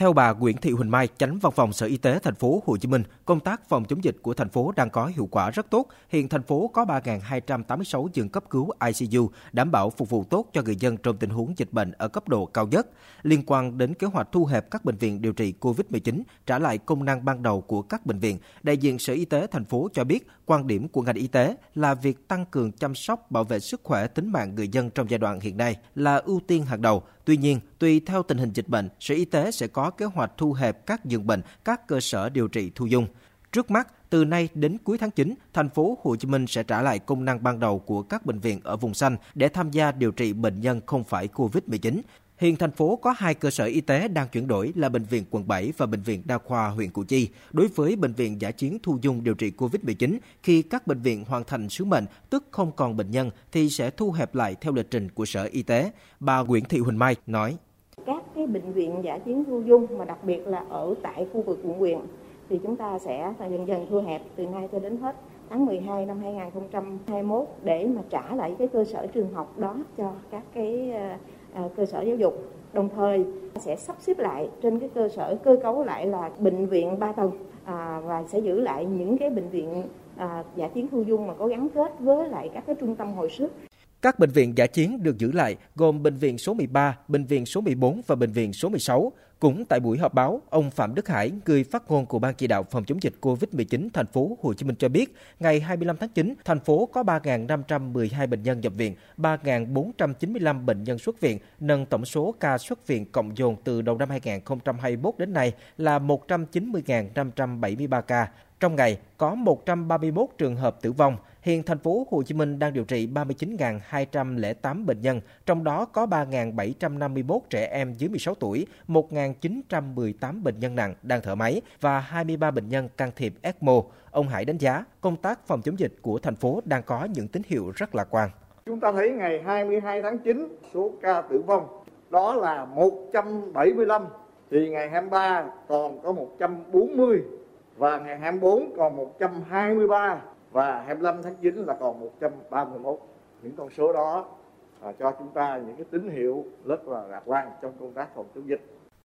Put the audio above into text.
Theo bà Nguyễn Thị Huỳnh Mai, chánh văn phòng Sở Y tế thành phố Hồ Chí Minh, công tác phòng chống dịch của thành phố đang có hiệu quả rất tốt. Hiện thành phố có 3.286 giường cấp cứu ICU đảm bảo phục vụ tốt cho người dân trong tình huống dịch bệnh ở cấp độ cao nhất. Liên quan đến kế hoạch thu hẹp các bệnh viện điều trị COVID-19, trả lại công năng ban đầu của các bệnh viện, đại diện Sở Y tế thành phố cho biết quan điểm của ngành y tế là việc tăng cường chăm sóc bảo vệ sức khỏe tính mạng người dân trong giai đoạn hiện nay là ưu tiên hàng đầu. Tuy nhiên, tùy theo tình hình dịch bệnh, Sở Y tế sẽ có kế hoạch thu hẹp các giường bệnh, các cơ sở điều trị thu dung. Trước mắt, từ nay đến cuối tháng 9, thành phố Hồ Chí Minh sẽ trả lại công năng ban đầu của các bệnh viện ở vùng xanh để tham gia điều trị bệnh nhân không phải COVID-19. Hiện thành phố có hai cơ sở y tế đang chuyển đổi là Bệnh viện quận 7 và Bệnh viện Đa khoa huyện Củ Chi. Đối với Bệnh viện giả chiến thu dung điều trị COVID-19, khi các bệnh viện hoàn thành sứ mệnh, tức không còn bệnh nhân, thì sẽ thu hẹp lại theo lịch trình của Sở Y tế. Bà Nguyễn Thị Huỳnh Mai nói. Các cái bệnh viện giả chiến thu dung mà đặc biệt là ở tại khu vực quận huyện thì chúng ta sẽ dần dần thu hẹp từ nay cho đến hết tháng 12 năm 2021 để mà trả lại cái cơ sở trường học đó cho các cái ờ, À, cơ sở giáo dục. Đồng thời sẽ sắp xếp lại trên cái cơ sở cơ cấu lại là bệnh viện 3 tầng à, và sẽ giữ lại những cái bệnh viện à, giả chiến thu dung mà có gắn kết với lại các cái trung tâm hồi sức các bệnh viện giả chiến được giữ lại gồm Bệnh viện số 13, Bệnh viện số 14 và Bệnh viện số 16. Cũng tại buổi họp báo, ông Phạm Đức Hải, người phát ngôn của Ban chỉ đạo phòng chống dịch COVID-19 thành phố Hồ Chí Minh cho biết, ngày 25 tháng 9, thành phố có 3.512 bệnh nhân nhập viện, 3.495 bệnh nhân xuất viện, nâng tổng số ca xuất viện cộng dồn từ đầu năm 2021 đến nay là 190.573 ca. Trong ngày có 131 trường hợp tử vong. Hiện thành phố Hồ Chí Minh đang điều trị 39.208 bệnh nhân, trong đó có 3.751 trẻ em dưới 16 tuổi, 1.918 bệnh nhân nặng đang thở máy và 23 bệnh nhân can thiệp ECMO. Ông Hải đánh giá công tác phòng chống dịch của thành phố đang có những tín hiệu rất lạc quan. Chúng ta thấy ngày 22 tháng 9 số ca tử vong đó là 175 thì ngày 23 còn có 140 và ngày 24 còn 123 và 25 tháng 9 là còn 131 những con số đó à, cho chúng ta những cái tín hiệu rất là lạc quan trong công tác phòng chống dịch.